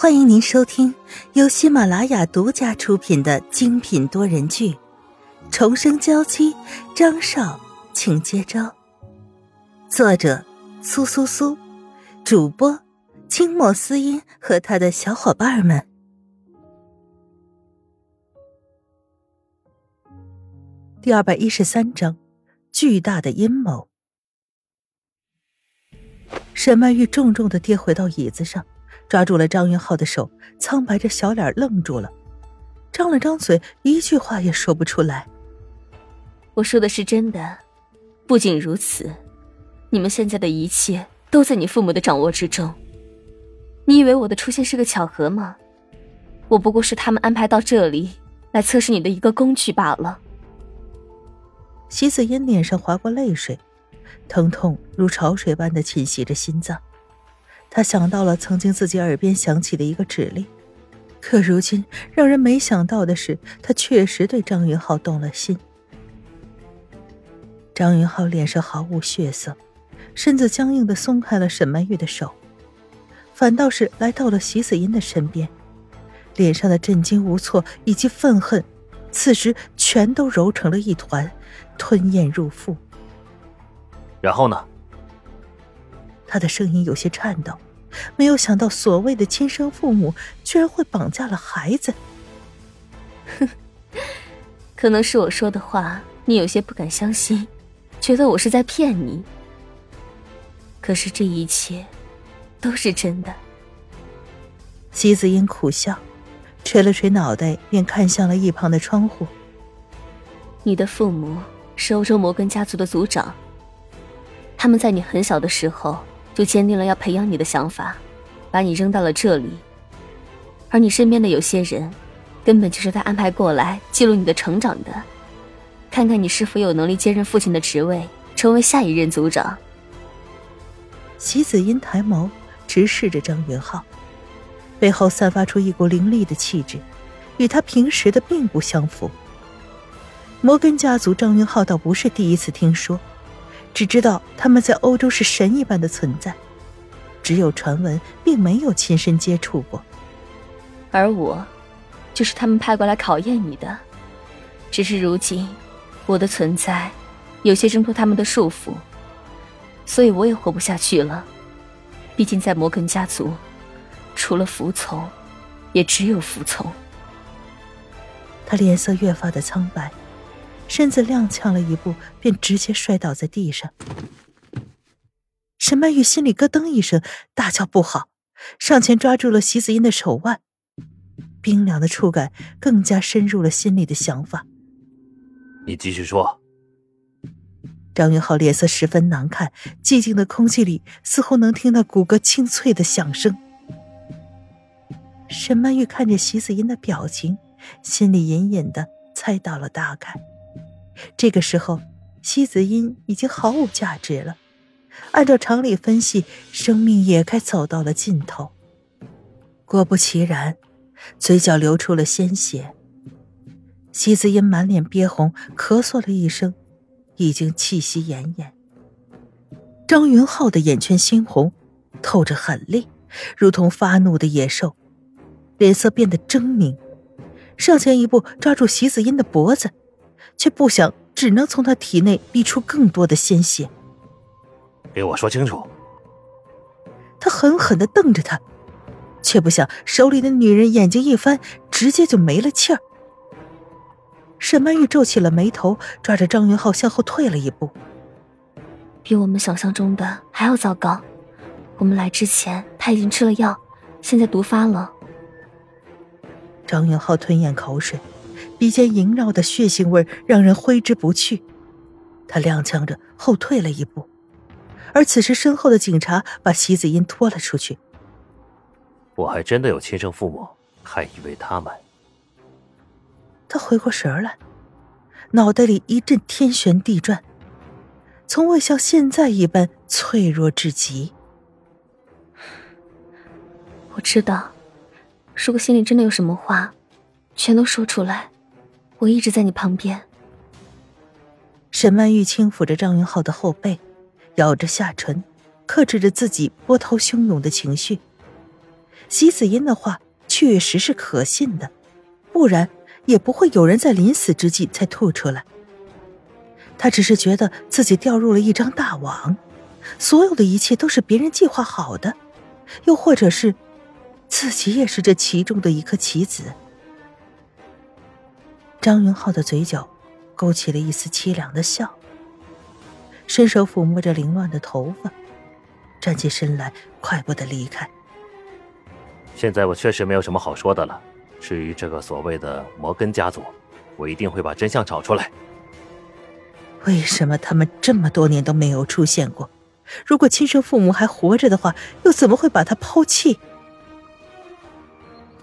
欢迎您收听由喜马拉雅独家出品的精品多人剧《重生娇妻》，张少，请接招。作者：苏苏苏，主播：清末思音和他的小伙伴们。第二百一十三章：巨大的阴谋。沈曼玉重重的跌回到椅子上。抓住了张云浩的手，苍白着小脸愣住了，张了张嘴，一句话也说不出来。我说的是真的，不仅如此，你们现在的一切都在你父母的掌握之中。你以为我的出现是个巧合吗？我不过是他们安排到这里来测试你的一个工具罢了。席子嫣脸上划过泪水，疼痛如潮水般的侵袭着心脏。他想到了曾经自己耳边响起的一个指令，可如今让人没想到的是，他确实对张云浩动了心。张云浩脸上毫无血色，身子僵硬的松开了沈曼玉的手，反倒是来到了席子音的身边，脸上的震惊、无措以及愤恨，此时全都揉成了一团，吞咽入腹。然后呢？他的声音有些颤抖，没有想到所谓的亲生父母居然会绑架了孩子。哼，可能是我说的话你有些不敢相信，觉得我是在骗你。可是这一切都是真的。席子英苦笑，垂了垂脑袋，便看向了一旁的窗户。你的父母是欧洲摩根家族的族长，他们在你很小的时候。就坚定了要培养你的想法，把你扔到了这里。而你身边的有些人，根本就是他安排过来记录你的成长的，看看你是否有能力接任父亲的职位，成为下一任族长。席子音抬眸直视着张云浩，背后散发出一股凌厉的气质，与他平时的并不相符。摩根家族，张云浩倒不是第一次听说。只知道他们在欧洲是神一般的存在，只有传闻，并没有亲身接触过。而我，就是他们派过来考验你的。只是如今，我的存在有些挣脱他们的束缚，所以我也活不下去了。毕竟在摩根家族，除了服从，也只有服从。他脸色越发的苍白。身子踉跄了一步，便直接摔倒在地上。沈曼玉心里咯噔一声，大叫不好，上前抓住了席子音的手腕，冰凉的触感更加深入了心里的想法。你继续说。张云浩脸色十分难看，寂静的空气里似乎能听到骨骼清脆的响声。沈曼玉看着席子音的表情，心里隐隐的猜到了大概。这个时候，西子音已经毫无价值了。按照常理分析，生命也该走到了尽头。果不其然，嘴角流出了鲜血。西子音满脸憋红，咳嗽了一声，已经气息奄奄。张云浩的眼圈猩红，透着狠厉，如同发怒的野兽，脸色变得狰狞，上前一步抓住席子音的脖子。却不想，只能从他体内逼出更多的鲜血。给我说清楚！他狠狠的瞪着他，却不想手里的女人眼睛一翻，直接就没了气儿。沈曼玉皱起了眉头，抓着张云浩向后退了一步。比我们想象中的还要糟糕。我们来之前他已经吃了药，现在毒发了。张云浩吞咽口水。鼻尖萦绕的血腥味让人挥之不去，他踉跄着后退了一步，而此时身后的警察把席子音拖了出去。我还真的有亲生父母，还以为他们……他回过神来，脑袋里一阵天旋地转，从未像现在一般脆弱至极。我知道，如果心里真的有什么话，全都说出来。我一直在你旁边。沈曼玉轻抚着张云浩的后背，咬着下唇，克制着自己波涛汹涌的情绪。席子音的话确实是可信的，不然也不会有人在临死之际才吐出来。他只是觉得自己掉入了一张大网，所有的一切都是别人计划好的，又或者是自己也是这其中的一颗棋子。张云浩的嘴角勾起了一丝凄凉的笑，伸手抚摸着凌乱的头发，站起身来，快步的离开。现在我确实没有什么好说的了。至于这个所谓的摩根家族，我一定会把真相找出来。为什么他们这么多年都没有出现过？如果亲生父母还活着的话，又怎么会把他抛弃？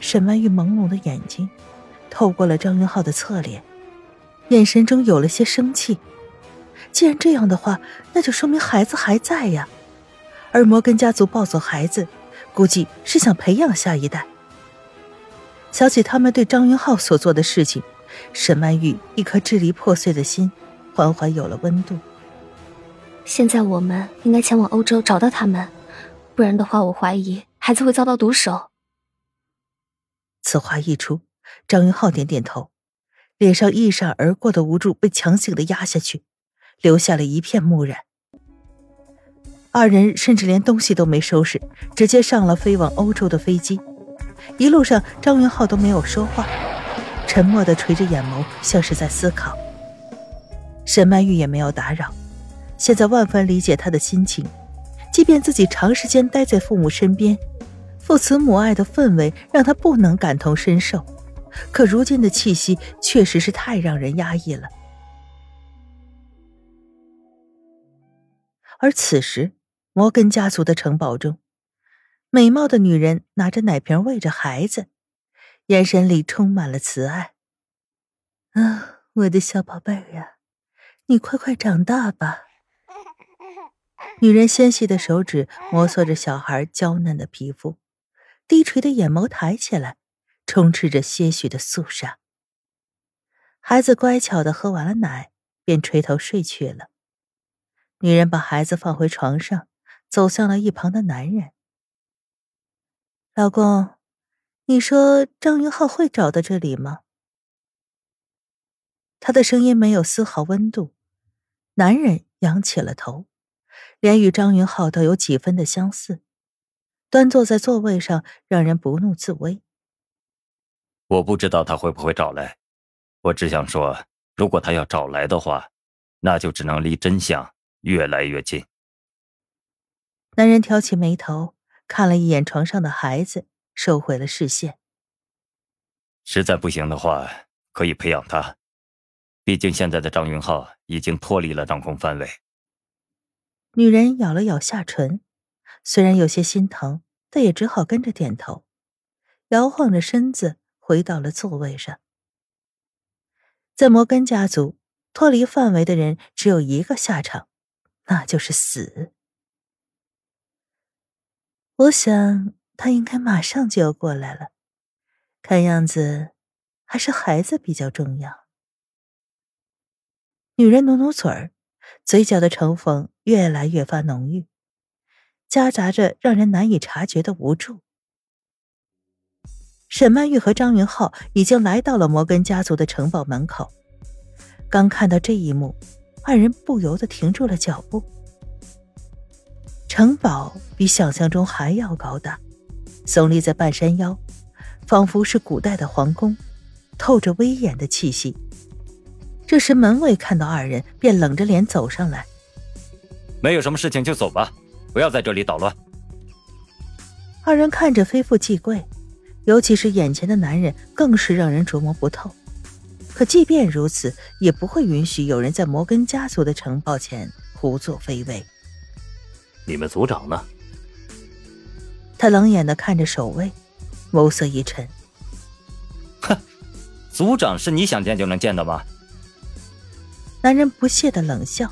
沈曼玉朦胧的眼睛。透过了张云浩的侧脸，眼神中有了些生气。既然这样的话，那就说明孩子还在呀。而摩根家族抱走孩子，估计是想培养下一代。想起他们对张云浩所做的事情，沈曼玉一颗支离破碎的心缓缓有了温度。现在我们应该前往欧洲找到他们，不然的话，我怀疑孩子会遭到毒手。此话一出。张云浩点点头，脸上一闪而过的无助被强行的压下去，留下了一片木然。二人甚至连东西都没收拾，直接上了飞往欧洲的飞机。一路上，张云浩都没有说话，沉默的垂着眼眸，像是在思考。沈曼玉也没有打扰，现在万分理解他的心情。即便自己长时间待在父母身边，父慈母爱的氛围让他不能感同身受。可如今的气息确实是太让人压抑了。而此时，摩根家族的城堡中，美貌的女人拿着奶瓶喂着孩子，眼神里充满了慈爱。啊，我的小宝贝儿呀，你快快长大吧。女人纤细的手指摩挲着小孩娇嫩的皮肤，低垂的眼眸抬起来。充斥着些许的肃杀。孩子乖巧的喝完了奶，便垂头睡去了。女人把孩子放回床上，走向了一旁的男人。老公，你说张云浩会找到这里吗？他的声音没有丝毫温度。男人仰起了头，脸与张云浩都有几分的相似，端坐在座位上，让人不怒自威。我不知道他会不会找来，我只想说，如果他要找来的话，那就只能离真相越来越近。男人挑起眉头，看了一眼床上的孩子，收回了视线。实在不行的话，可以培养他，毕竟现在的张云浩已经脱离了掌控范围。女人咬了咬下唇，虽然有些心疼，但也只好跟着点头，摇晃着身子。回到了座位上。在摩根家族，脱离范围的人只有一个下场，那就是死。我想他应该马上就要过来了，看样子还是孩子比较重要。女人努努嘴儿，嘴角的嘲讽越来越发浓郁，夹杂着让人难以察觉的无助。沈曼玉和张云浩已经来到了摩根家族的城堡门口，刚看到这一幕，二人不由得停住了脚步。城堡比想象中还要高大，耸立在半山腰，仿佛是古代的皇宫，透着威严的气息。这时门卫看到二人，便冷着脸走上来：“没有什么事情就走吧，不要在这里捣乱。”二人看着非富即贵。尤其是眼前的男人，更是让人琢磨不透。可即便如此，也不会允许有人在摩根家族的城堡前胡作非为。你们族长呢？他冷眼的看着守卫，眸色一沉。哼，族长是你想见就能见的吗？男人不屑的冷笑。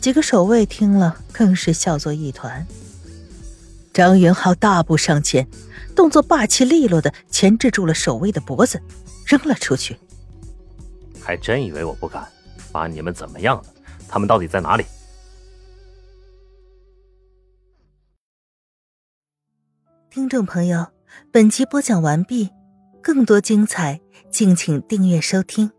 几个守卫听了，更是笑作一团。张云浩大步上前。动作霸气利落的钳制住了守卫的脖子，扔了出去。还真以为我不敢把你们怎么样呢？他们到底在哪里？听众朋友，本集播讲完毕，更多精彩，敬请订阅收听。